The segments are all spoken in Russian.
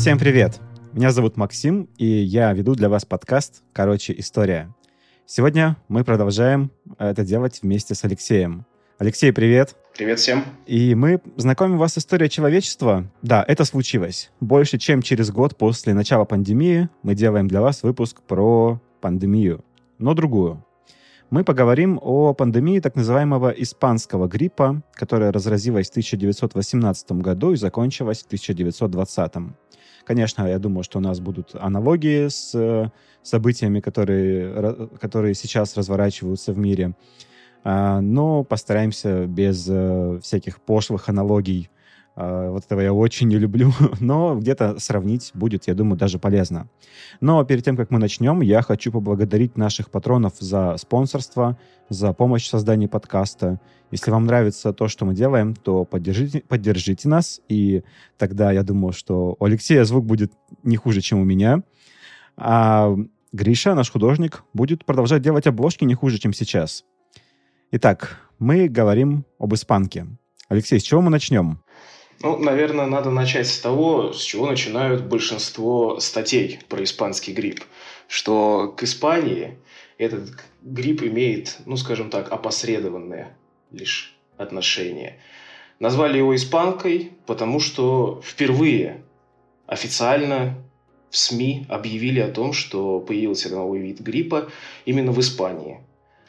Всем привет! Меня зовут Максим, и я веду для вас подкаст «Короче, история». Сегодня мы продолжаем это делать вместе с Алексеем. Алексей, привет! Привет всем! И мы знакомим вас с историей человечества. Да, это случилось. Больше чем через год после начала пандемии мы делаем для вас выпуск про пандемию, но другую. Мы поговорим о пандемии так называемого испанского гриппа, которая разразилась в 1918 году и закончилась в 1920. Конечно, я думаю, что у нас будут аналогии с э, событиями, которые, которые сейчас разворачиваются в мире. А, но постараемся без э, всяких пошлых аналогий вот этого я очень не люблю, но где-то сравнить будет, я думаю, даже полезно. Но перед тем, как мы начнем, я хочу поблагодарить наших патронов за спонсорство, за помощь в создании подкаста. Если вам нравится то, что мы делаем, то поддержите, поддержите нас, и тогда я думаю, что у Алексея звук будет не хуже, чем у меня. А Гриша, наш художник, будет продолжать делать обложки не хуже, чем сейчас. Итак, мы говорим об испанке. Алексей, с чего мы начнем? Ну, наверное, надо начать с того, с чего начинают большинство статей про испанский грипп. Что к Испании этот грипп имеет, ну, скажем так, опосредованное лишь отношение. Назвали его испанкой, потому что впервые официально в СМИ объявили о том, что появился новый вид гриппа именно в Испании.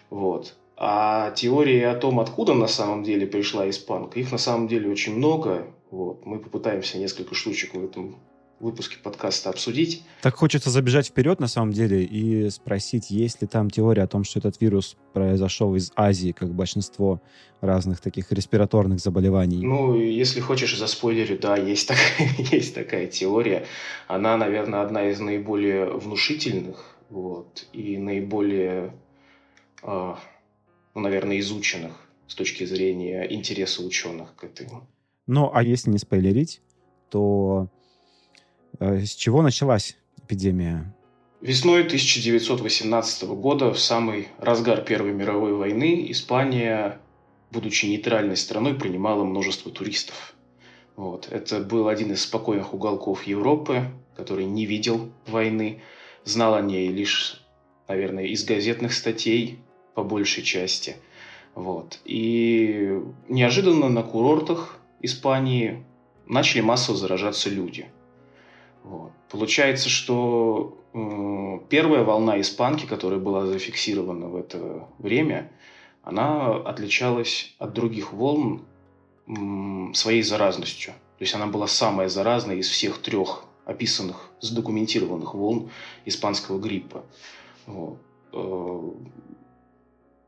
Вот. А теории о том, откуда на самом деле пришла испанка, их на самом деле очень много. Вот. Мы попытаемся несколько штучек в этом выпуске подкаста обсудить. Так хочется забежать вперед, на самом деле, и спросить, есть ли там теория о том, что этот вирус произошел из Азии, как большинство разных таких респираторных заболеваний? Ну, если хочешь за спойлерю, да, есть, так, есть такая теория. Она, наверное, одна из наиболее внушительных вот, и наиболее, э, ну, наверное, изученных с точки зрения интереса ученых к этой ну, а если не спойлерить, то э, с чего началась эпидемия? Весной 1918 года, в самый разгар Первой мировой войны, Испания, будучи нейтральной страной, принимала множество туристов. Вот. Это был один из спокойных уголков Европы, который не видел войны, знал о ней лишь, наверное, из газетных статей по большей части. Вот. И неожиданно на курортах Испании начали массово заражаться люди. Вот. Получается, что э, первая волна испанки, которая была зафиксирована в это время, она отличалась от других волн э, своей заразностью. То есть она была самая заразная из всех трех описанных, задокументированных волн испанского гриппа. Вот. Э,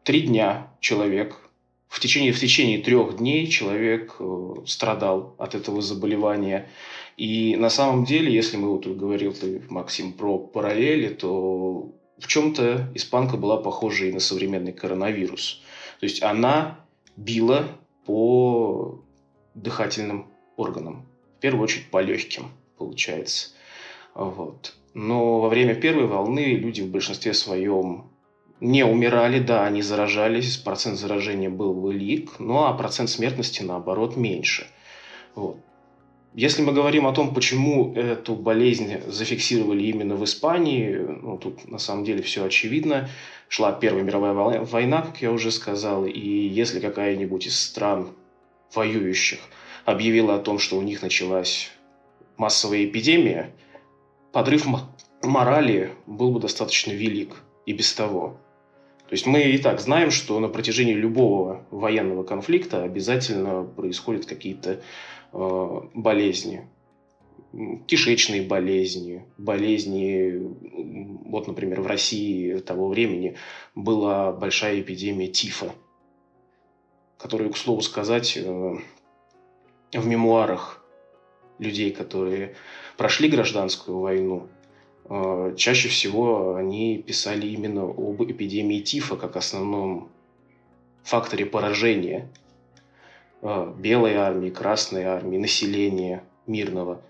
три дня человек в течение, в течение трех дней человек э, страдал от этого заболевания. И на самом деле, если мы вот говорил ты, Максим, про параллели, то в чем-то испанка была похожа и на современный коронавирус. То есть она била по дыхательным органам. В первую очередь по легким, получается. Вот. Но во время первой волны люди в большинстве своем не умирали, да, они заражались, процент заражения был велик, ну а процент смертности, наоборот, меньше. Вот. Если мы говорим о том, почему эту болезнь зафиксировали именно в Испании, ну, тут на самом деле все очевидно. Шла Первая мировая война, как я уже сказал, и если какая-нибудь из стран воюющих объявила о том, что у них началась массовая эпидемия, подрыв морали был бы достаточно велик и без того. То есть мы и так знаем, что на протяжении любого военного конфликта обязательно происходят какие-то э, болезни, кишечные болезни, болезни, вот, например, в России того времени была большая эпидемия тифа, которая, к слову сказать, э, в мемуарах людей, которые прошли гражданскую войну, чаще всего они писали именно об эпидемии тифа как основном факторе поражения э, белой армии, красной армии, населения мирного.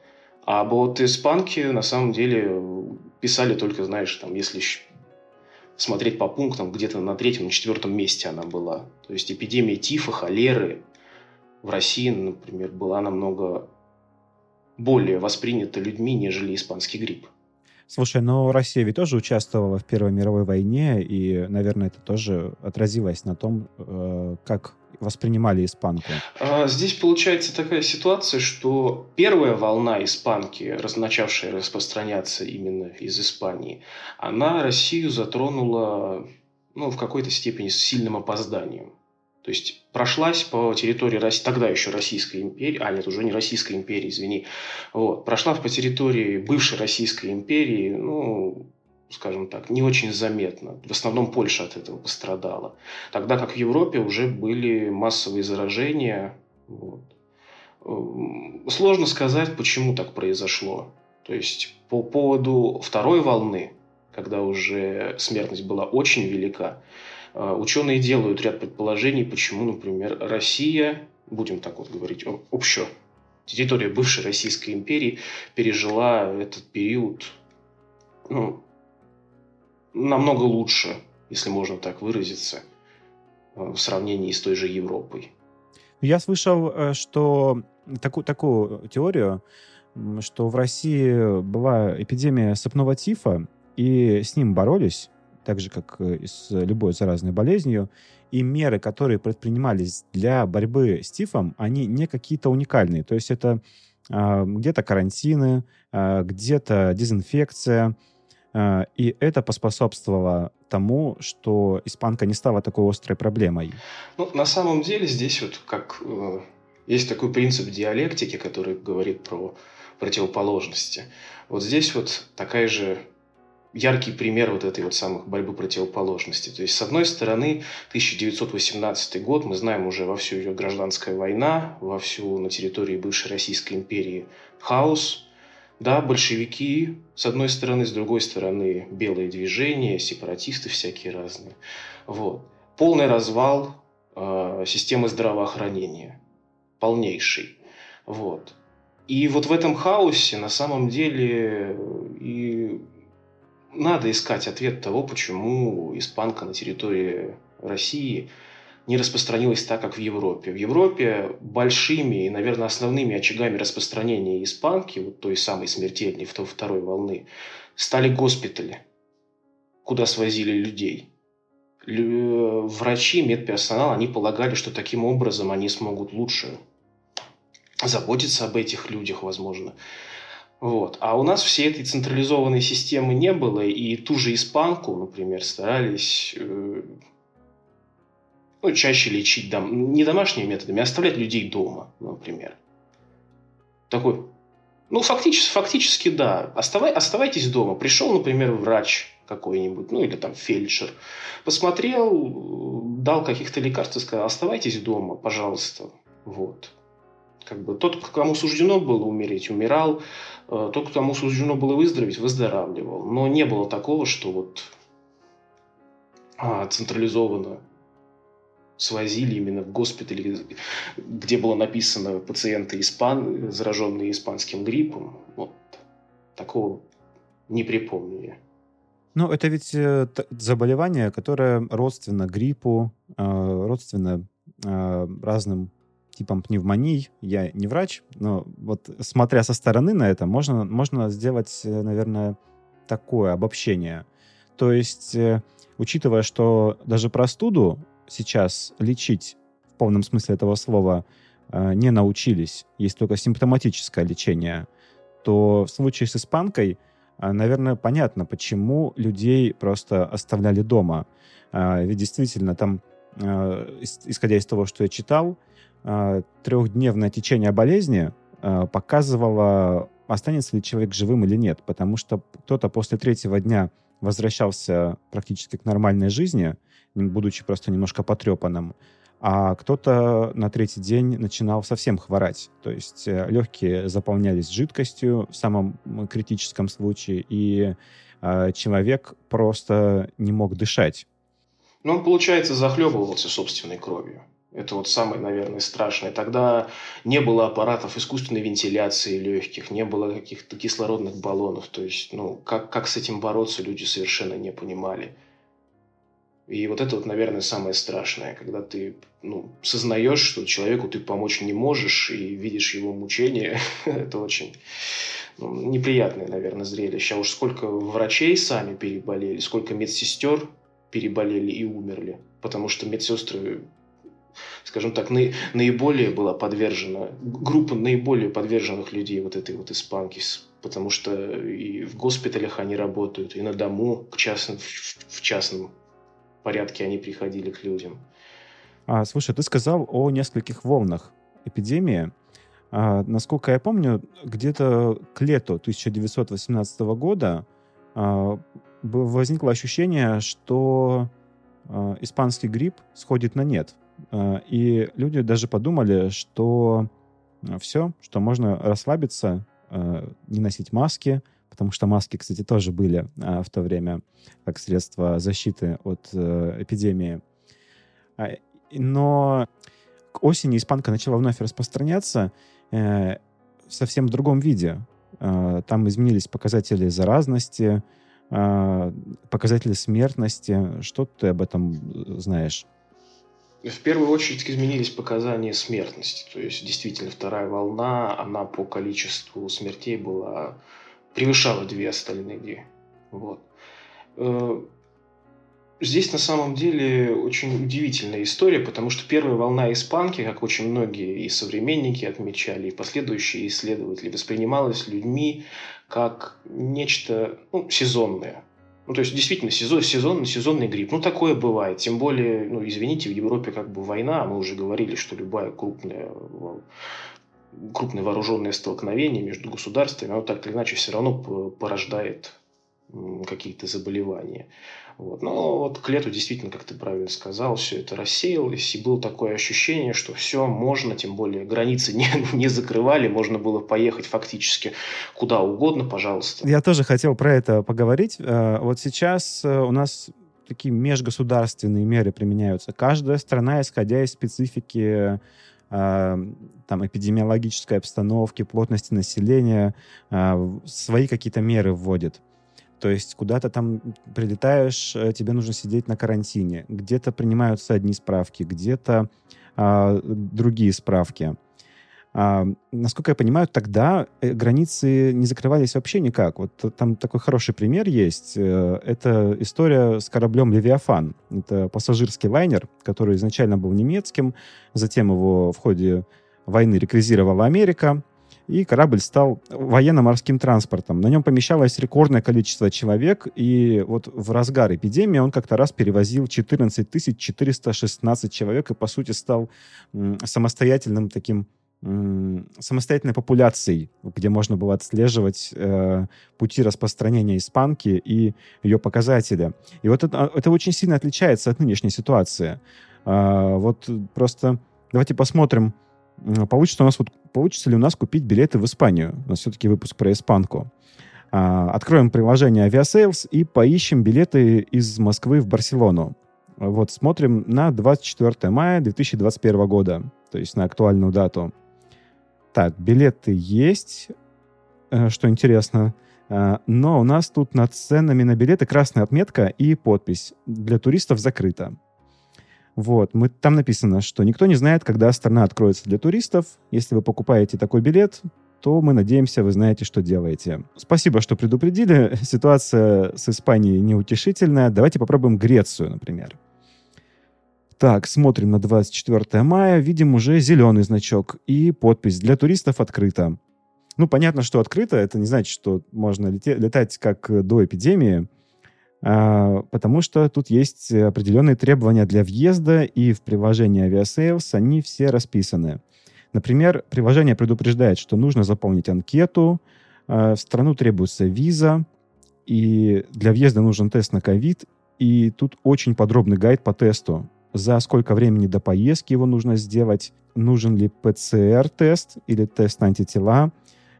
А вот испанки на самом деле писали только, знаешь, там, если смотреть по пунктам, где-то на третьем, на четвертом месте она была. То есть эпидемия тифа, холеры в России, например, была намного более воспринято людьми, нежели испанский грипп. Слушай, но Россия ведь тоже участвовала в Первой мировой войне, и, наверное, это тоже отразилось на том, э, как воспринимали испанку? А, здесь получается такая ситуация, что первая волна испанки, начавшая распространяться именно из Испании, она Россию затронула ну, в какой-то степени с сильным опозданием. То есть прошлась по территории тогда еще Российской империи, а нет, уже не Российской империи, извини, вот, прошла по территории бывшей Российской империи, ну, скажем так, не очень заметно. В основном Польша от этого пострадала. Тогда как в Европе уже были массовые заражения. Вот. Сложно сказать, почему так произошло. То есть по поводу второй волны, когда уже смертность была очень велика, ученые делают ряд предположений, почему, например, Россия, будем так вот говорить общо, территория бывшей Российской империи пережила этот период ну, намного лучше, если можно так выразиться, э, в сравнении с той же Европой. Я слышал, э, что такую, такую теорию, что в России была эпидемия сыпного тифа, и с ним боролись, так же, как и с любой заразной болезнью, и меры, которые предпринимались для борьбы с тифом, они не какие-то уникальные. То есть это э, где-то карантины, э, где-то дезинфекция, а, и это поспособствовало тому, что испанка не стала такой острой проблемой. Ну, на самом деле здесь вот как э, есть такой принцип диалектики, который говорит про противоположности. Вот здесь вот такая же яркий пример вот этой вот самых борьбы противоположностей. То есть, с одной стороны, 1918 год, мы знаем уже во всю ее гражданская война, во всю на территории бывшей Российской империи хаос, да, большевики, с одной стороны, с другой стороны, белые движения, сепаратисты всякие разные. Вот. Полный развал э, системы здравоохранения. Полнейший. Вот. И вот в этом хаосе на самом деле и надо искать ответ того, почему испанка на территории России – не распространилась так, как в Европе. В Европе большими и, наверное, основными очагами распространения испанки, вот той самой смертельной второй волны, стали госпитали, куда свозили людей. Врачи, медперсонал, они полагали, что таким образом они смогут лучше заботиться об этих людях, возможно. Вот. А у нас всей этой централизованной системы не было, и ту же испанку, например, старались э, ну, чаще лечить дом, не домашними методами, а оставлять людей дома, например. Такой, ну, фактически, фактически да. Оставай, оставайтесь дома. Пришел, например, врач какой-нибудь, ну, или там фельдшер, посмотрел, дал каких-то лекарств и сказал, оставайтесь дома, пожалуйста. Вот. Как бы тот, кому суждено было умереть, умирал. Э, тот, кому суждено было выздороветь, выздоравливал. Но не было такого, что вот а, централизованно свозили именно в госпиталь, где было написано пациенты испан, зараженные испанским гриппом. Вот такого не припомню я. Ну, это ведь э, заболевание, которое родственно гриппу, э, родственно разным типам пневмоний. Я не врач, но вот смотря со стороны на это, можно, можно сделать, наверное, такое обобщение. То есть, учитывая, что даже простуду сейчас лечить в полном смысле этого слова э, не научились, есть только симптоматическое лечение, то в случае с испанкой, э, наверное, понятно, почему людей просто оставляли дома. Э, ведь действительно там, исходя из того, что я читал, трехдневное течение болезни показывало, останется ли человек живым или нет, потому что кто-то после третьего дня возвращался практически к нормальной жизни, будучи просто немножко потрепанным. А кто-то на третий день начинал совсем хворать. То есть э, легкие заполнялись жидкостью в самом критическом случае, и э, человек просто не мог дышать. Ну, он, получается, захлебывался собственной кровью. Это вот самое, наверное, страшное. Тогда не было аппаратов искусственной вентиляции легких, не было каких-то кислородных баллонов. То есть, ну, как, как с этим бороться, люди совершенно не понимали. И вот это вот, наверное, самое страшное, когда ты ну, сознаешь, что человеку ты помочь не можешь и видишь его мучения. это очень ну, неприятное, наверное, зрелище. А уж сколько врачей сами переболели, сколько медсестер переболели и умерли. Потому что медсестры скажем так, наиболее была подвержена, группа наиболее подверженных людей вот этой вот испанки, потому что и в госпиталях они работают, и на дому к частным, в частном порядке они приходили к людям. А, слушай, ты сказал о нескольких волнах эпидемии. А, насколько я помню, где-то к лету 1918 года а, возникло ощущение, что а, испанский грипп сходит на нет. А, и люди даже подумали, что а, все, что можно расслабиться, а, не носить маски, потому что маски, кстати, тоже были в то время как средство защиты от э, эпидемии. Но к осени испанка начала вновь распространяться э, в совсем другом виде. Там изменились показатели заразности, показатели смертности. Что ты об этом знаешь? В первую очередь изменились показания смертности. То есть, действительно, вторая волна, она по количеству смертей была превышала две остальные. Вот. Э, здесь на самом деле очень удивительная история, потому что первая волна испанки, как очень многие и современники отмечали, и последующие исследователи, воспринималась людьми как нечто ну, сезонное. Ну, то есть, действительно, сезон, сезонный, сезонный грипп. Ну, такое бывает. Тем более, ну, извините, в Европе как бы война. Мы уже говорили, что любая крупная крупное вооруженное столкновение между государствами, оно так или иначе все равно порождает какие-то заболевания. Вот. Но вот к лету действительно, как ты правильно сказал, все это рассеялось, и было такое ощущение, что все можно, тем более границы не, не закрывали, можно было поехать фактически куда угодно, пожалуйста. Я тоже хотел про это поговорить. Э, вот сейчас э, у нас такие межгосударственные меры применяются. Каждая страна, исходя из специфики э, там, эпидемиологической обстановки, плотности населения, свои какие-то меры вводит. То есть куда-то там прилетаешь, э, тебе нужно сидеть на карантине. Где-то принимаются одни справки, где-то а, другие справки. А, насколько я понимаю, тогда э, границы не закрывались вообще никак. Вот там такой хороший пример есть. Э, это история с кораблем «Левиафан». Это пассажирский лайнер, который изначально был немецким, затем его в ходе войны реквизировала Америка, и корабль стал военно-морским транспортом. На нем помещалось рекордное количество человек, и вот в разгар эпидемии он как-то раз перевозил 14 416 человек и, по сути, стал самостоятельным таким самостоятельной популяцией, где можно было отслеживать э, пути распространения испанки и ее показатели. И вот это, это очень сильно отличается от нынешней ситуации. Э, вот просто давайте посмотрим, получится у нас вот получится ли у нас купить билеты в Испанию. У нас все-таки выпуск про испанку. А, откроем приложение Aviasales и поищем билеты из Москвы в Барселону. Вот смотрим на 24 мая 2021 года, то есть на актуальную дату. Так, билеты есть, э, что интересно. А, но у нас тут над ценами на билеты красная отметка и подпись «Для туристов закрыто». Вот, мы, там написано, что никто не знает, когда страна откроется для туристов. Если вы покупаете такой билет, то мы надеемся, вы знаете, что делаете. Спасибо, что предупредили. Ситуация с Испанией неутешительная. Давайте попробуем Грецию, например. Так, смотрим на 24 мая, видим уже зеленый значок и подпись «Для туристов открыто». Ну, понятно, что открыто, это не значит, что можно летать как до эпидемии, потому что тут есть определенные требования для въезда, и в приложении Aviasales они все расписаны. Например, приложение предупреждает, что нужно заполнить анкету, а, в страну требуется виза, и для въезда нужен тест на ковид, и тут очень подробный гайд по тесту. За сколько времени до поездки его нужно сделать, нужен ли ПЦР-тест или тест на антитела,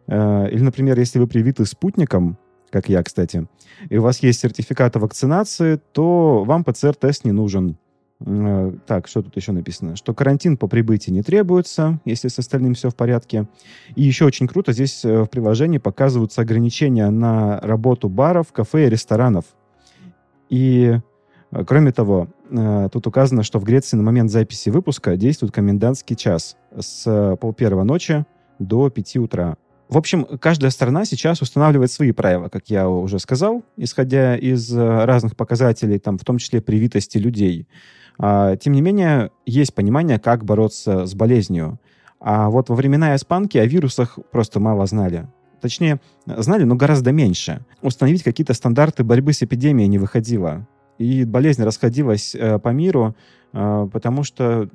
а, или, например, если вы привиты спутником, как я, кстати, и у вас есть сертификат о вакцинации, то вам ПЦР-тест не нужен. Э, так, что тут еще написано? Что карантин по прибытии не требуется, если с остальным все в порядке. И еще очень круто, здесь э, в приложении показываются ограничения на работу баров, кафе и ресторанов. И Э, кроме того, тут указано, что в Греции на момент записи выпуска действует комендантский час с полпервого ночи до 5 утра. В общем, каждая страна сейчас устанавливает свои правила, как я уже сказал, исходя из разных показателей, там, в том числе привитости людей. А, тем не менее, есть понимание, как бороться с болезнью. А вот во времена испанки о вирусах просто мало знали. Точнее, знали, но гораздо меньше. Установить какие-то стандарты борьбы с эпидемией не выходило. И болезнь расходилась э, по миру, э, потому что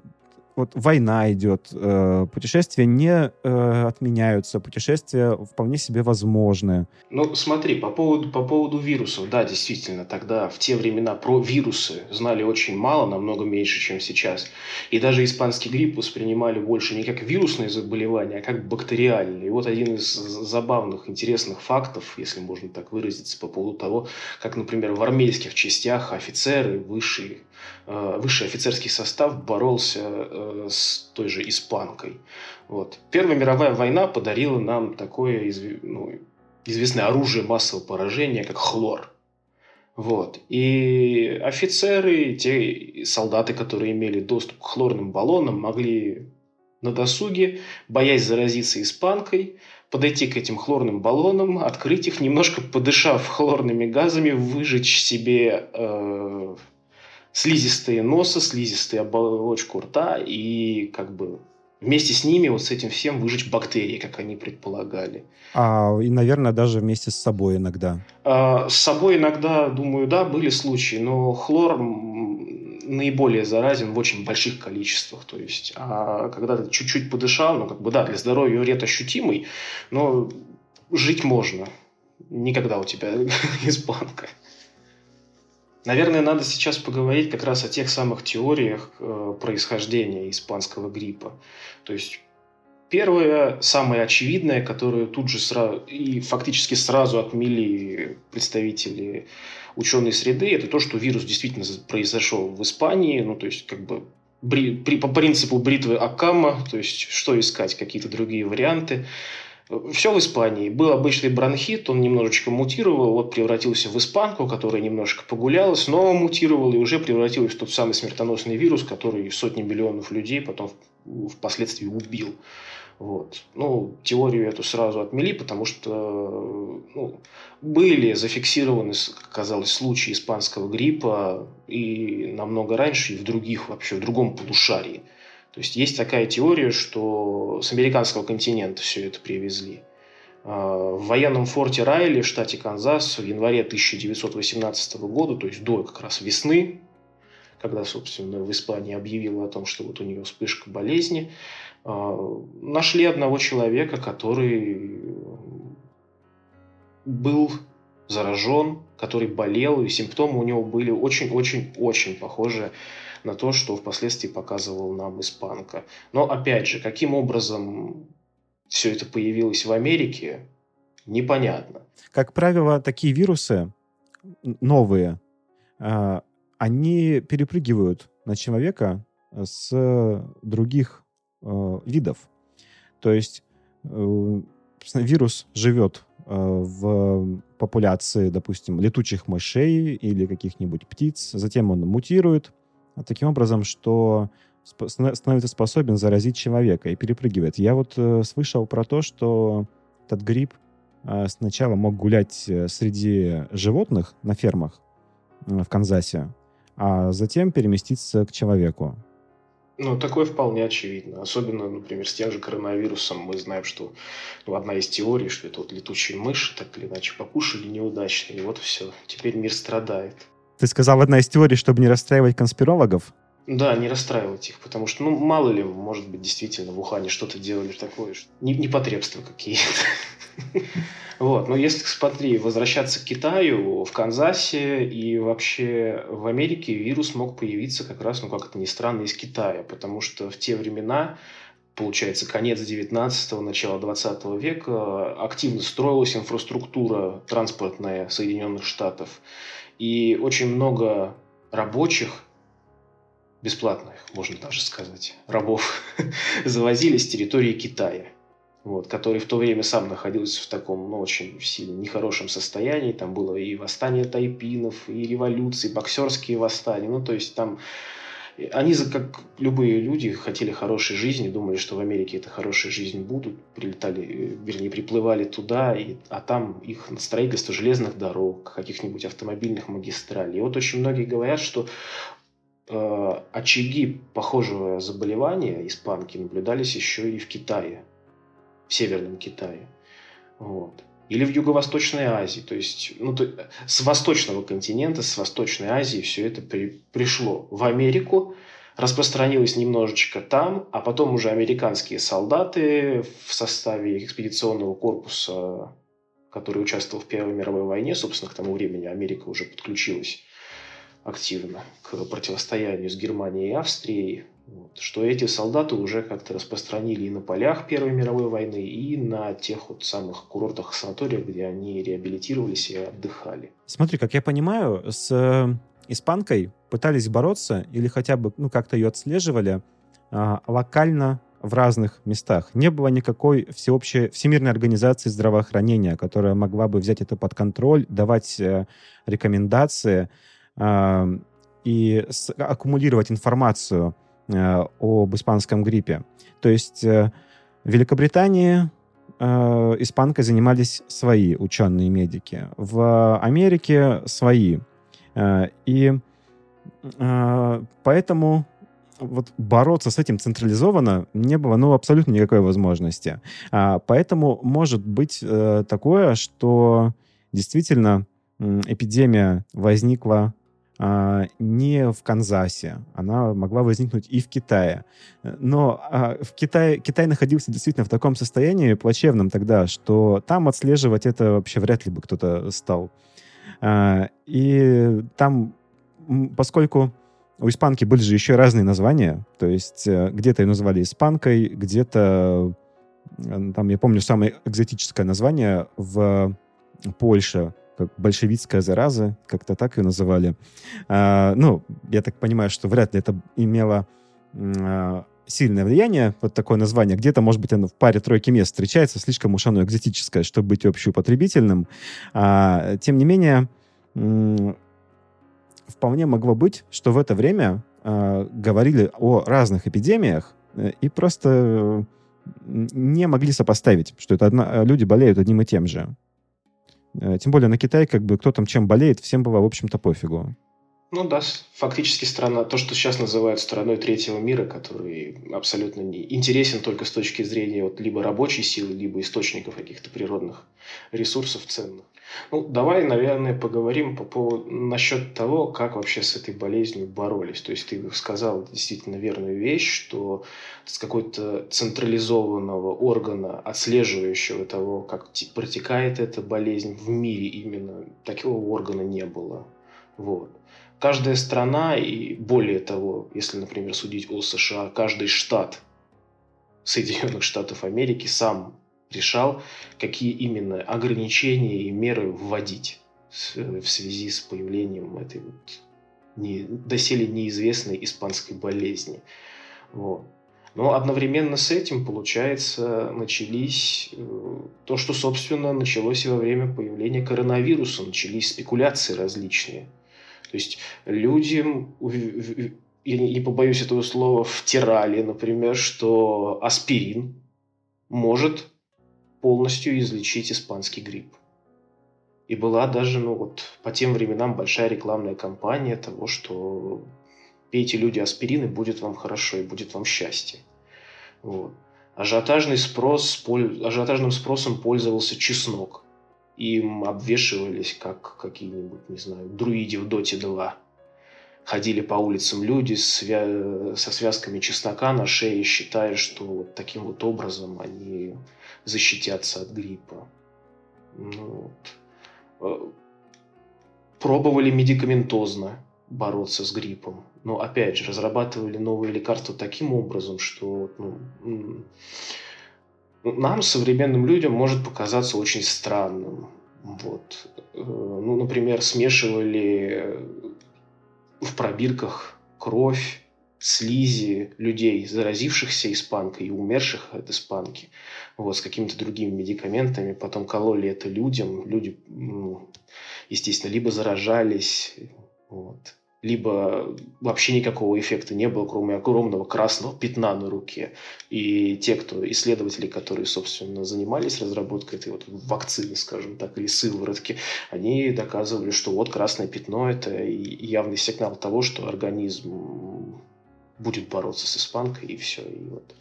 вот война идет, э, путешествия не э, отменяются, путешествия вполне себе возможны. Ну, смотри, по поводу, по поводу вирусов, да, действительно, тогда в те времена про вирусы знали очень мало, намного меньше, чем сейчас. И даже испанский грипп воспринимали больше не как вирусные заболевания, а как бактериальные. И вот один из забавных, интересных фактов, если можно так выразиться, по поводу того, как, например, в армейских частях офицеры, высшие высший офицерский состав боролся э, с той же испанкой. Вот. Первая мировая война подарила нам такое ну, известное оружие массового поражения, как хлор. Вот. И офицеры, те солдаты, которые имели доступ к хлорным баллонам, могли на досуге, боясь заразиться испанкой, подойти к этим хлорным баллонам, открыть их, немножко подышав хлорными газами, выжечь себе э, слизистые носа, слизистые оболочку рта и как бы вместе с ними, вот с этим всем выжечь бактерии, как они предполагали. А, и, наверное, даже вместе с собой иногда. А, с собой иногда, думаю, да, были случаи, но хлор наиболее заразен в очень больших количествах. То есть, а когда ты чуть-чуть подышал, ну, как бы, да, для здоровья вред ощутимый, но жить можно. Никогда у тебя испанка. Наверное, надо сейчас поговорить как раз о тех самых теориях э, происхождения испанского гриппа. То есть Первое, самое очевидное, которое тут же сразу и фактически сразу отмели представители ученой среды, это то, что вирус действительно произошел в Испании, ну то есть как бы бри, при, по принципу бритвы Акама, то есть что искать, какие-то другие варианты. Все в Испании. Был обычный бронхит, он немножечко мутировал, вот превратился в испанку, которая немножко погуляла, снова мутировал и уже превратилась в тот самый смертоносный вирус, который сотни миллионов людей потом впоследствии убил. Вот. Ну, теорию эту сразу отмели, потому что ну, были зафиксированы, как казалось, случаи испанского гриппа и намного раньше, и в других вообще, в другом полушарии. То есть есть такая теория, что с американского континента все это привезли. А, в военном форте Райли в штате Канзас в январе 1918 года, то есть до как раз весны, когда, собственно, в Испании объявила о том, что вот у нее вспышка болезни, а, нашли одного человека, который был заражен, который болел, и симптомы у него были очень-очень-очень похожи на то, что впоследствии показывал нам испанка. Но опять же, каким образом все это появилось в Америке, непонятно. Как правило, такие вирусы новые, а, они перепрыгивают на человека с других а, видов. То есть э, вирус живет в популяции, допустим, летучих мышей или каких-нибудь птиц, затем он мутирует, таким образом, что становится способен заразить человека и перепрыгивает. Я вот э, слышал про то, что этот грипп э, сначала мог гулять э, среди животных на фермах э, в Канзасе, а затем переместиться к человеку. Ну, такое вполне очевидно. Особенно, например, с тем же коронавирусом мы знаем, что ну, одна из теорий, что это вот летучие мыши так или иначе покушали неудачно, и вот все, теперь мир страдает. Ты сказал одна из теорий, чтобы не расстраивать конспирологов? Да, не расстраивать их, потому что, ну, мало ли, может быть, действительно в Ухане что-то делали такое, что... непотребства какие-то. Вот, но если, смотри, возвращаться к Китаю, в Канзасе и вообще в Америке вирус мог появиться как раз, ну, как это ни странно, из Китая, потому что в те времена получается, конец 19-го, начало 20 века, активно строилась инфраструктура транспортная Соединенных Штатов. И очень много рабочих, бесплатных, можно даже сказать, рабов, завозили с территории Китая. вот, который в то время сам находился в таком, ну, очень сильно нехорошем состоянии. Там было и восстание тайпинов, и революции, боксерские восстания. Ну, то есть там они, как любые люди, хотели хорошей жизни, думали, что в Америке это хорошая жизнь будут, прилетали, э, вернее, приплывали туда, и, а там их строительство железных дорог, каких-нибудь автомобильных магистралей. И вот очень многие говорят, что э, очаги похожего заболевания испанки наблюдались еще и в Китае, в Северном Китае. Вот или в Юго-Восточной Азии. То есть ну, то, с восточного континента, с Восточной Азии все это при, пришло в Америку, распространилось немножечко там, а потом уже американские солдаты в составе экспедиционного корпуса, который участвовал в Первой мировой войне, собственно, к тому времени Америка уже подключилась активно к противостоянию с Германией и Австрией, вот, что эти солдаты уже как-то распространили и на полях Первой мировой войны, и на тех вот самых курортах санаториях, где они реабилитировались и отдыхали. Смотри, как я понимаю, с э, испанкой пытались бороться или хотя бы ну, как-то ее отслеживали а, локально в разных местах. Не было никакой всеобщей, всемирной организации здравоохранения, которая могла бы взять это под контроль, давать э, рекомендации и аккумулировать информацию Э, об испанском гриппе. То есть э, в Великобритании э, испанкой занимались свои ученые-медики, в Америке свои. И поэтому вот бороться с этим централизованно не было ну, абсолютно никакой возможности. А, поэтому может быть такое, что действительно эпидемия возникла не в Канзасе, она могла возникнуть и в Китае. Но а, в Китае, Китай находился действительно в таком состоянии плачевном тогда, что там отслеживать это вообще вряд ли бы кто-то стал. А, и там, поскольку у испанки были же еще разные названия, то есть э, где-то ее называли испанкой, где-то, там, я помню, самое экзотическое название в Польше как большевистская зараза, как-то так ее называли. А, ну, я так понимаю, что вряд ли это имело а, сильное влияние, вот такое название. Где-то, может быть, оно в паре тройки мест встречается, слишком уж оно экзотическое, чтобы быть общеупотребительным. А, тем не менее, вполне могло быть, что в это время а, говорили о разных эпидемиях э, и просто не могли сопоставить, что это одна, люди болеют одним и тем же. Э, тем более на Китай, как бы, кто там чем болеет, всем было, в общем-то, пофигу. Ну да, фактически страна, то, что сейчас называют страной третьего мира, который абсолютно не интересен только с точки зрения вот либо рабочей силы, либо источников каких-то природных ресурсов ценных. Ну, давай, наверное, поговорим по поводу, насчет того, как вообще с этой болезнью боролись. То есть ты сказал действительно верную вещь, что с какой-то централизованного органа, отслеживающего того, как протекает эта болезнь в мире именно, такого органа не было. Вот. Каждая страна, и более того, если, например, судить о США, каждый штат Соединенных Штатов Америки сам решал, какие именно ограничения и меры вводить в связи с появлением этой вот не, доселе неизвестной испанской болезни. Вот. Но одновременно с этим, получается, начались э, то, что, собственно, началось и во время появления коронавируса. Начались спекуляции различные. То есть людям, я не побоюсь этого слова, втирали, например, что аспирин может полностью излечить испанский грипп. И была даже, ну вот, по тем временам большая рекламная кампания того, что пейте люди аспирин, и будет вам хорошо, и будет вам счастье. Вот. Ажиотажный спрос, ажиотажным спросом пользовался чеснок. Им обвешивались, как какие-нибудь, не знаю, друиди в Доте 2. Ходили по улицам люди свя... со связками чеснока на шее, считая, что вот таким вот образом они защитятся от гриппа. Ну, вот. Э, пробовали медикаментозно бороться с гриппом. Но опять же, разрабатывали новые лекарства таким образом, что ну, нам, современным людям, может показаться очень странным. Вот. Э, ну, например, смешивали в пробирках кровь слизи людей, заразившихся испанкой и умерших от испанки, вот, с какими-то другими медикаментами. Потом кололи это людям. Люди, естественно, либо заражались, вот, либо вообще никакого эффекта не было, кроме огромного красного пятна на руке. И те, кто исследователи, которые, собственно, занимались разработкой этой вот вакцины, скажем так, или сыворотки, они доказывали, что вот красное пятно – это явный сигнал того, что организм будет бороться с испанкой, и все. И вот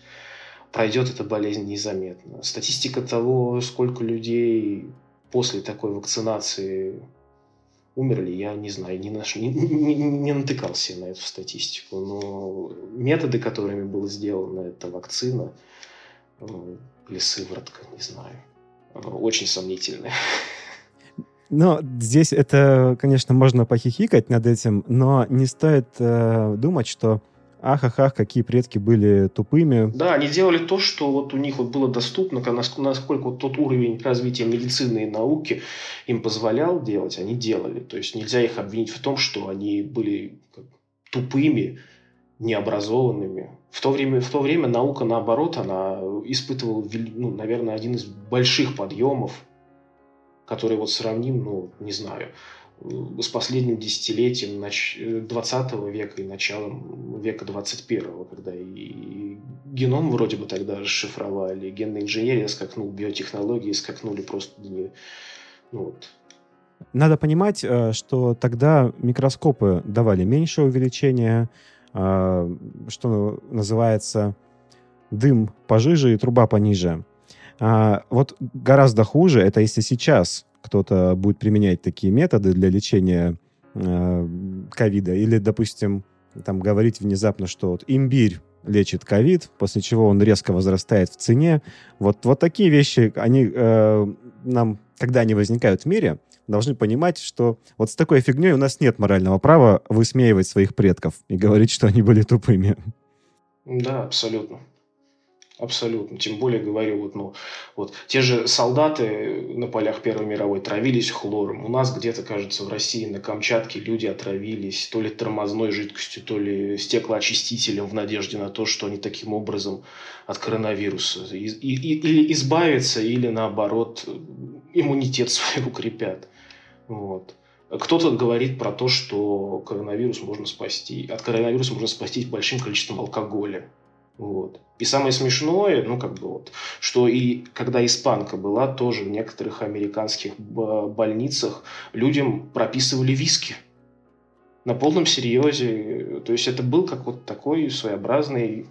пройдет эта болезнь незаметно. Статистика того, сколько людей после такой вакцинации умерли, я не знаю, не, наш, не, не, не натыкался на эту статистику, но методы, которыми была сделана эта вакцина, ну, или сыворотка, не знаю, очень сомнительные. Но здесь это, конечно, можно похихикать над этим, но не стоит э, думать, что ах, ах, какие предки были тупыми. Да, они делали то, что вот у них вот было доступно, насколько вот тот уровень развития медицины и науки им позволял делать, они делали. То есть нельзя их обвинить в том, что они были тупыми, необразованными. В то время, в то время наука, наоборот, она испытывала, ну, наверное, один из больших подъемов, который вот сравним, ну, не знаю, с последним десятилетием 20 века и началом века 21, когда и геном вроде бы тогда расшифровали, генная инженерия скакнул, биотехнологии скакнули просто не... Ну, вот. Надо понимать, э, что тогда микроскопы давали меньше увеличения, э, что называется дым пожиже и труба пониже. А вот гораздо хуже это если сейчас кто-то будет применять такие методы для лечения э, ковида, или, допустим, там говорить внезапно, что вот имбирь лечит ковид, после чего он резко возрастает в цене. Вот, вот такие вещи, они э, нам, когда они возникают в мире, должны понимать, что вот с такой фигней у нас нет морального права высмеивать своих предков и говорить, что они были тупыми. Да, абсолютно. Абсолютно. Тем более, говорю, вот, ну, вот те же солдаты на полях Первой мировой травились хлором. У нас где-то, кажется, в России на Камчатке люди отравились то ли тормозной жидкостью, то ли стеклоочистителем в надежде на то, что они таким образом от коронавируса или избавятся, или наоборот иммунитет свой укрепят. Вот. Кто-то говорит про то, что коронавирус можно спасти, от коронавируса можно спастись большим количеством алкоголя. Вот. И самое смешное, ну, как бы вот, что и когда испанка была, тоже в некоторых американских больницах людям прописывали виски. На полном серьезе. То есть это был как вот такой своеобразный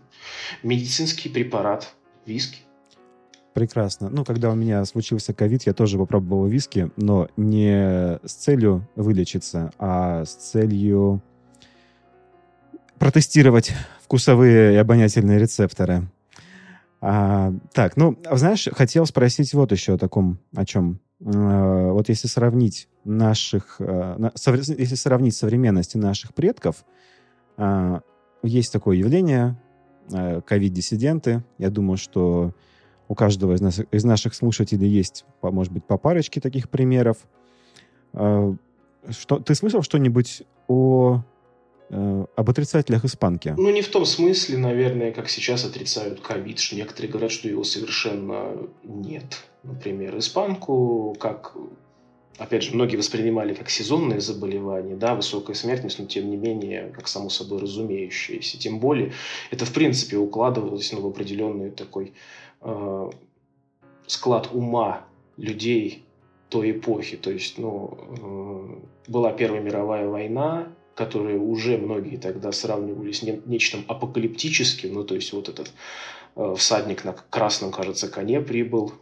медицинский препарат. Виски. Прекрасно. Ну, когда у меня случился ковид, я тоже попробовал виски, но не с целью вылечиться, а с целью протестировать вкусовые и обонятельные рецепторы. А, так, ну, знаешь, хотел спросить вот еще о таком, о чем. А, вот если сравнить наших, а, если сравнить современности наших предков, а, есть такое явление, ковид-диссиденты. Я думаю, что у каждого из, нас, из наших слушателей есть, может быть, по парочке таких примеров. Что, ты слышал что-нибудь о Э, об отрицателях испанки. Ну, не в том смысле, наверное, как сейчас отрицают ковид, что некоторые говорят, что его совершенно нет. Например, испанку, как опять же, многие воспринимали как сезонное заболевание, да, высокая смертность, но тем не менее, как само собой разумеющееся. Тем более, это в принципе укладывалось ну, в определенный такой э, склад ума людей той эпохи. То есть, ну, э, была Первая мировая война, которые уже многие тогда сравнивали с нечто апокалиптическим, ну, то есть вот этот э, всадник на красном, кажется, коне прибыл,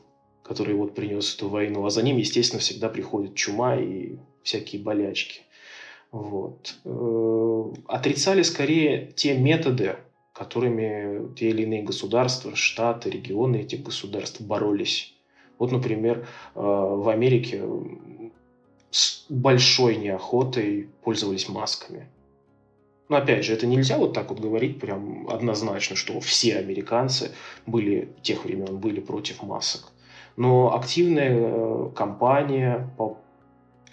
который вот принес эту войну, а за ним, естественно, всегда приходит чума и всякие болячки. Вот. Э, отрицали скорее те методы, которыми те или иные государства, штаты, регионы этих государств боролись. Вот, например, э, в Америке с большой неохотой пользовались масками. Но опять же, это нельзя вот так вот говорить прям однозначно, что все американцы были тех времен были против масок. Но активная э, кампания по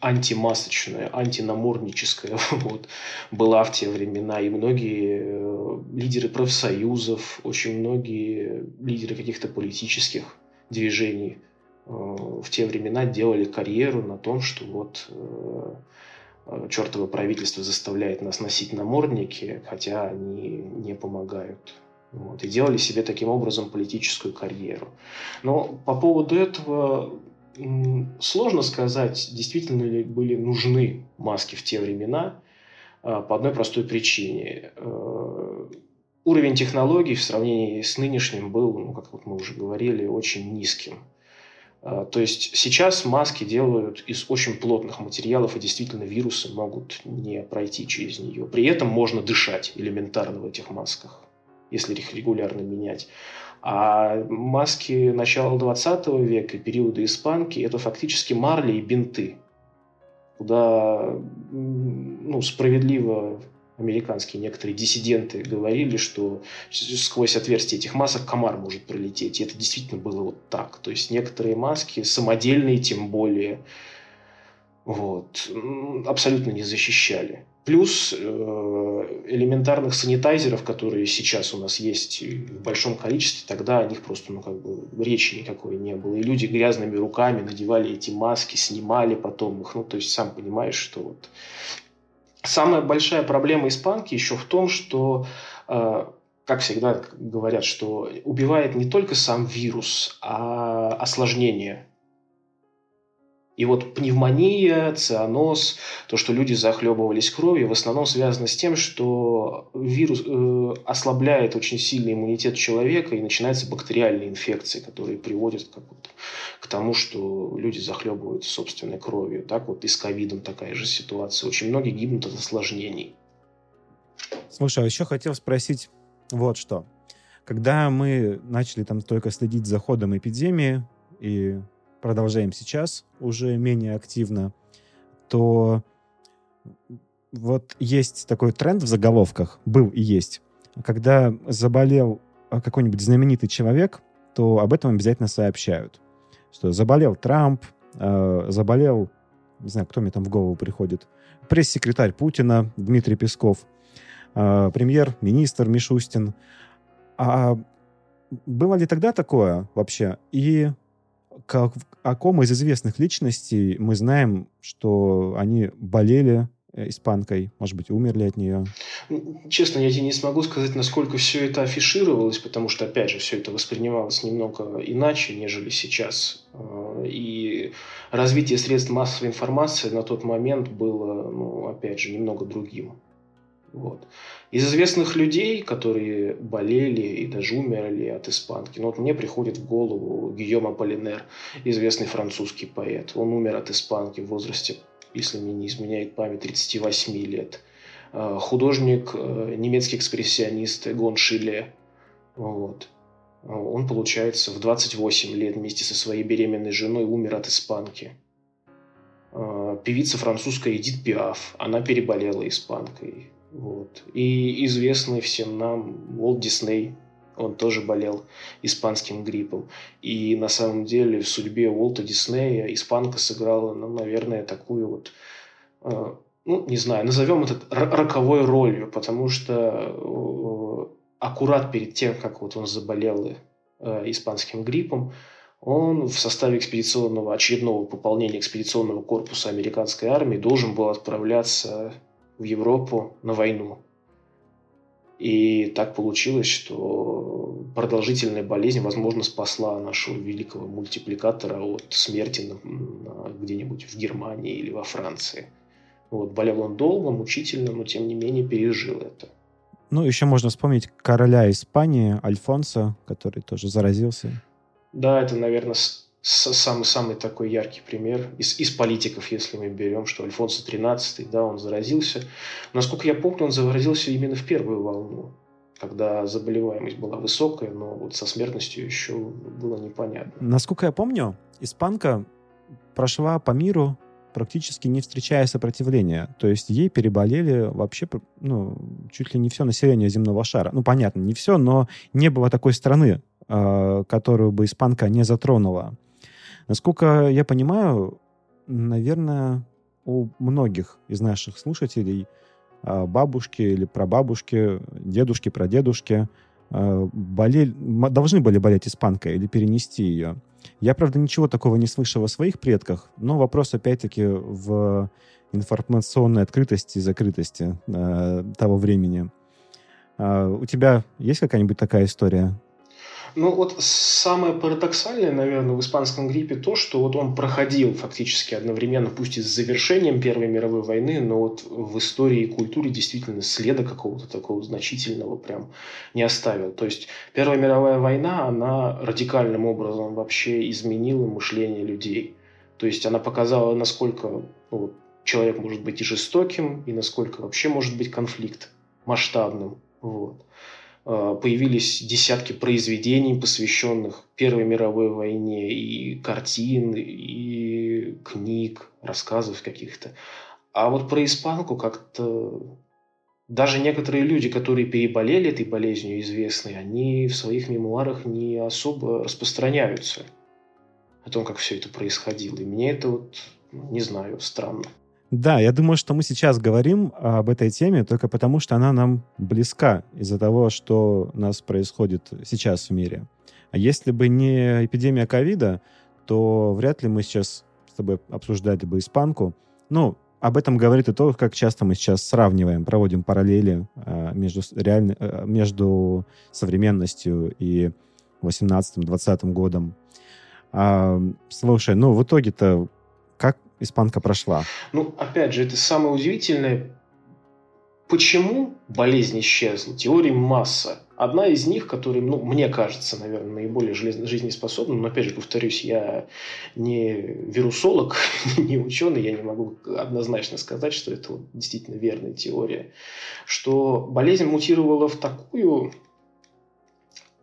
антимасочная, антинаморническая вот, была в те времена. И многие э, лидеры профсоюзов, очень многие лидеры каких-то политических движений в те времена делали карьеру на том, что вот э, чертово правительство заставляет нас носить намордники, хотя они не помогают. Вот, и делали себе таким образом политическую карьеру. Но по поводу этого сложно сказать, действительно ли были нужны маски в те времена, а, по одной простой причине. Э, уровень технологий в сравнении с нынешним был, ну, как вот мы уже говорили, очень низким. А, то есть сейчас маски делают из очень плотных материалов, и действительно вирусы могут не пройти через нее. При этом можно дышать элементарно в этих масках, если их регулярно менять. А маски начала 20 века, периода испанки, это фактически марли и бинты, куда ну, справедливо американские некоторые диссиденты говорили, что сквозь отверстие этих масок комар может пролететь. И это действительно было вот так. То есть некоторые маски, самодельные тем более, вот, абсолютно не защищали. Плюс э, элементарных санитайзеров, которые сейчас у нас есть в большом количестве, тогда о них просто ну, как бы, речи никакой не было. И люди грязными руками надевали эти маски, снимали потом их. Ну, то есть, сам понимаешь, что вот... Самая большая проблема испанки еще в том, что э, как всегда говорят, что убивает не только сам вирус, а осложнения и вот пневмония, цианоз, то, что люди захлебывались кровью, в основном связано с тем, что вирус э, ослабляет очень сильный иммунитет человека, и начинаются бактериальные инфекции, которые приводят как вот, к тому, что люди захлебываются собственной кровью. Так вот и с ковидом такая же ситуация. Очень многие гибнут от осложнений. Слушай, а еще хотел спросить вот что. Когда мы начали там только следить за ходом эпидемии и продолжаем сейчас уже менее активно, то вот есть такой тренд в заголовках, был и есть. Когда заболел какой-нибудь знаменитый человек, то об этом обязательно сообщают. Что заболел Трамп, э, заболел, не знаю, кто мне там в голову приходит, пресс-секретарь Путина Дмитрий Песков, э, премьер-министр Мишустин. А было ли тогда такое вообще? И как, о ком из известных личностей мы знаем, что они болели э, испанкой, может быть, умерли от нее? Честно, я тебе не смогу сказать, насколько все это афишировалось, потому что, опять же, все это воспринималось немного иначе, нежели сейчас. Э, и развитие средств массовой информации на тот момент было, ну, опять же, немного другим. Вот. Из известных людей, которые болели и даже умерли от испанки, ну вот мне приходит в голову Гийом Аполлинер, известный французский поэт. Он умер от испанки в возрасте, если мне не изменяет память, 38 лет. А, художник, э, немецкий экспрессионист Гон Шиле. Вот. Он, получается, в 28 лет вместе со своей беременной женой умер от испанки. А, певица французская Эдит Пиаф, она переболела испанкой. Вот. И известный всем нам Уолт Дисней, он тоже болел испанским гриппом. И на самом деле в судьбе Уолта Диснея испанка сыграла, ну, наверное, такую вот, э, ну, не знаю, назовем это роковой ролью, потому что э, аккурат перед тем, как вот он заболел э, испанским гриппом, он в составе экспедиционного, очередного пополнения экспедиционного корпуса американской армии должен был отправляться в Европу на войну. И так получилось, что продолжительная болезнь, возможно, спасла нашего великого мультипликатора от смерти где-нибудь в Германии или во Франции. Вот, болел он долго, мучительно, но тем не менее пережил это. Ну, еще можно вспомнить короля Испании Альфонса, который тоже заразился. Да, это, наверное, самый-самый такой яркий пример из, из политиков, если мы берем, что Альфонсо XIII, да, он заразился. Насколько я помню, он заразился именно в первую волну, когда заболеваемость была высокая, но вот со смертностью еще было непонятно. Насколько я помню, испанка прошла по миру практически не встречая сопротивления. То есть ей переболели вообще ну, чуть ли не все население земного шара. Ну, понятно, не все, но не было такой страны, а, которую бы испанка не затронула. Насколько я понимаю, наверное, у многих из наших слушателей а, бабушки или прабабушки, дедушки, прадедушки а, болели, должны были болеть испанкой или перенести ее. Я, правда, ничего такого не слышал о своих предках, но вопрос, опять-таки, в информационной открытости и закрытости э, того времени. Э, у тебя есть какая-нибудь такая история? Ну вот самое парадоксальное, наверное, в испанском гриппе то, что вот он проходил фактически одновременно, пусть и с завершением Первой мировой войны, но вот в истории и культуре действительно следа какого-то такого значительного прям не оставил. То есть Первая мировая война, она радикальным образом вообще изменила мышление людей. То есть она показала, насколько ну, человек может быть и жестоким, и насколько вообще может быть конфликт масштабным. Вот. А, появились десятки произведений, посвященных Первой мировой войне, и картин, и книг, рассказов каких-то. А вот про испанку как-то даже некоторые люди, которые переболели этой болезнью известной, они в своих мемуарах не особо распространяются о том, как все это происходило. И мне это вот, не знаю, странно. Да, я думаю, что мы сейчас говорим об этой теме только потому, что она нам близка из-за того, что у нас происходит сейчас в мире. А если бы не эпидемия ковида, то вряд ли мы сейчас с тобой обсуждали бы испанку. Ну, об этом говорит и то, как часто мы сейчас сравниваем, проводим параллели э, между, реально, э, между современностью и 18-20 годом. А, слушай, ну в итоге-то как испанка прошла? Ну, опять же, это самое удивительное. Почему болезнь исчезла? Теория масса. Одна из них, которая, ну, мне кажется, наверное, наиболее жизнеспособна, но, опять же, повторюсь, я не вирусолог, не ученый, я не могу однозначно сказать, что это вот действительно верная теория, что болезнь мутировала в такую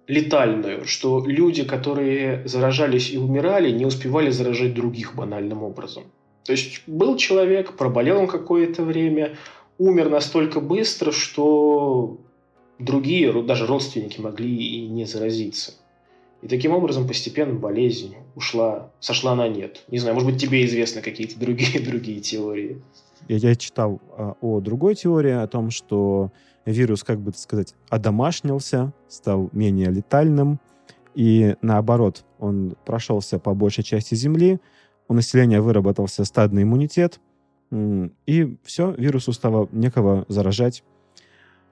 летальную, что люди, которые заражались и умирали, не успевали заражать других банальным образом. То есть был человек, проболел он какое-то время, умер настолько быстро, что другие, даже родственники, могли и не заразиться. И таким образом постепенно болезнь ушла, сошла на нет. Не знаю, может быть, тебе известны какие-то другие, другие теории. Я, я читал а, о другой теории, о том, что вирус, как бы сказать, одомашнился, стал менее летальным, и наоборот, он прошелся по большей части Земли, у населения выработался стадный иммунитет, и все, вирусу стало некого заражать.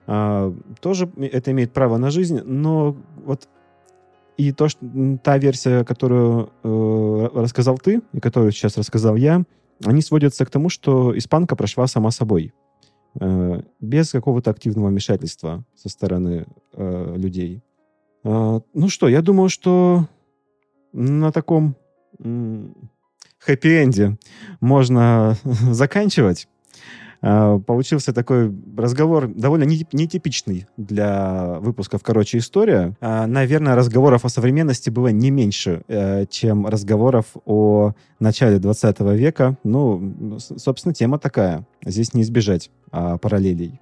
А, тоже это имеет право на жизнь, но вот и то, что та версия, которую э, рассказал ты, и которую сейчас рассказал я, они сводятся к тому, что испанка прошла сама собой. Э, без какого-то активного вмешательства со стороны э, людей. Э, ну что, я думаю, что на таком хэппи-энде можно заканчивать. А, получился такой разговор довольно нетипичный для выпусков «Короче, история». А, наверное, разговоров о современности было не меньше, э, чем разговоров о начале 20 века. Ну, собственно, тема такая. Здесь не избежать а, параллелей.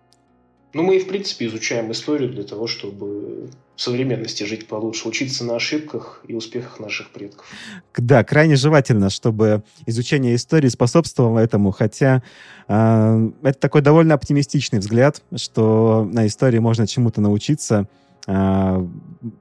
Ну, мы и, в принципе, изучаем историю для того, чтобы в современности жить получше, учиться на ошибках и успехах наших предков. Да, крайне желательно, чтобы изучение истории способствовало этому, хотя э, это такой довольно оптимистичный взгляд, что на истории можно чему-то научиться, а,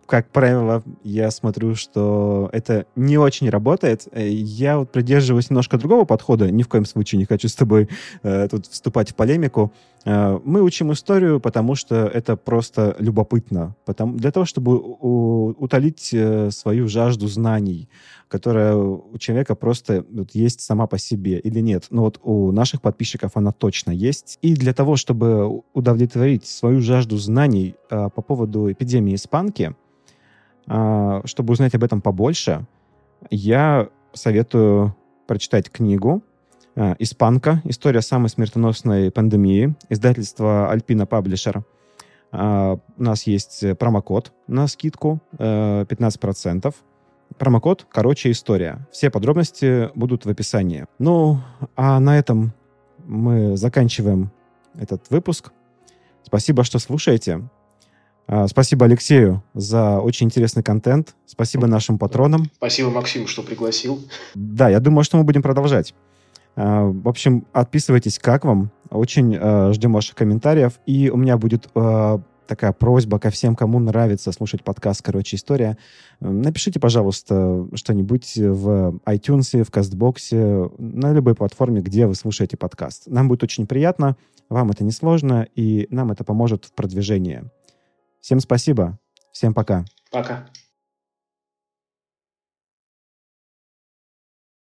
как правило, я смотрю, что это не очень работает. Я вот придерживаюсь немножко другого подхода. Ни в коем случае не хочу с тобой э, тут вступать в полемику. Э, мы учим историю, потому что это просто любопытно. Потому, для того, чтобы у, утолить э, свою жажду знаний, которая у человека просто вот, есть сама по себе или нет. Но вот у наших подписчиков она точно есть. И для того, чтобы удовлетворить свою жажду знаний э, по поводу эпидемии испанки, чтобы узнать об этом побольше, я советую прочитать книгу Э, «Испанка. История самой смертоносной пандемии». Издательство «Альпина Паблишер». Э, у нас есть промокод на скидку 15%. Э, промокод «Короче, история». Все подробности будут в описании. Ну, а на этом мы заканчиваем этот выпуск. Спасибо, что слушаете. Спасибо Алексею за очень интересный контент. Спасибо нашим патронам. Спасибо, Максим, что пригласил. Да, я думаю, что мы будем продолжать. А, в общем, отписывайтесь, как вам. Очень э, ждем ваших комментариев. И у меня будет э, такая просьба ко всем, кому нравится слушать подкаст «Короче, история». Напишите, пожалуйста, что-нибудь в iTunes, в Кастбоксе, на любой платформе, где вы слушаете подкаст. Нам будет очень приятно, вам это не сложно, и нам это поможет в продвижении. Всем спасибо. Всем пока. Пока.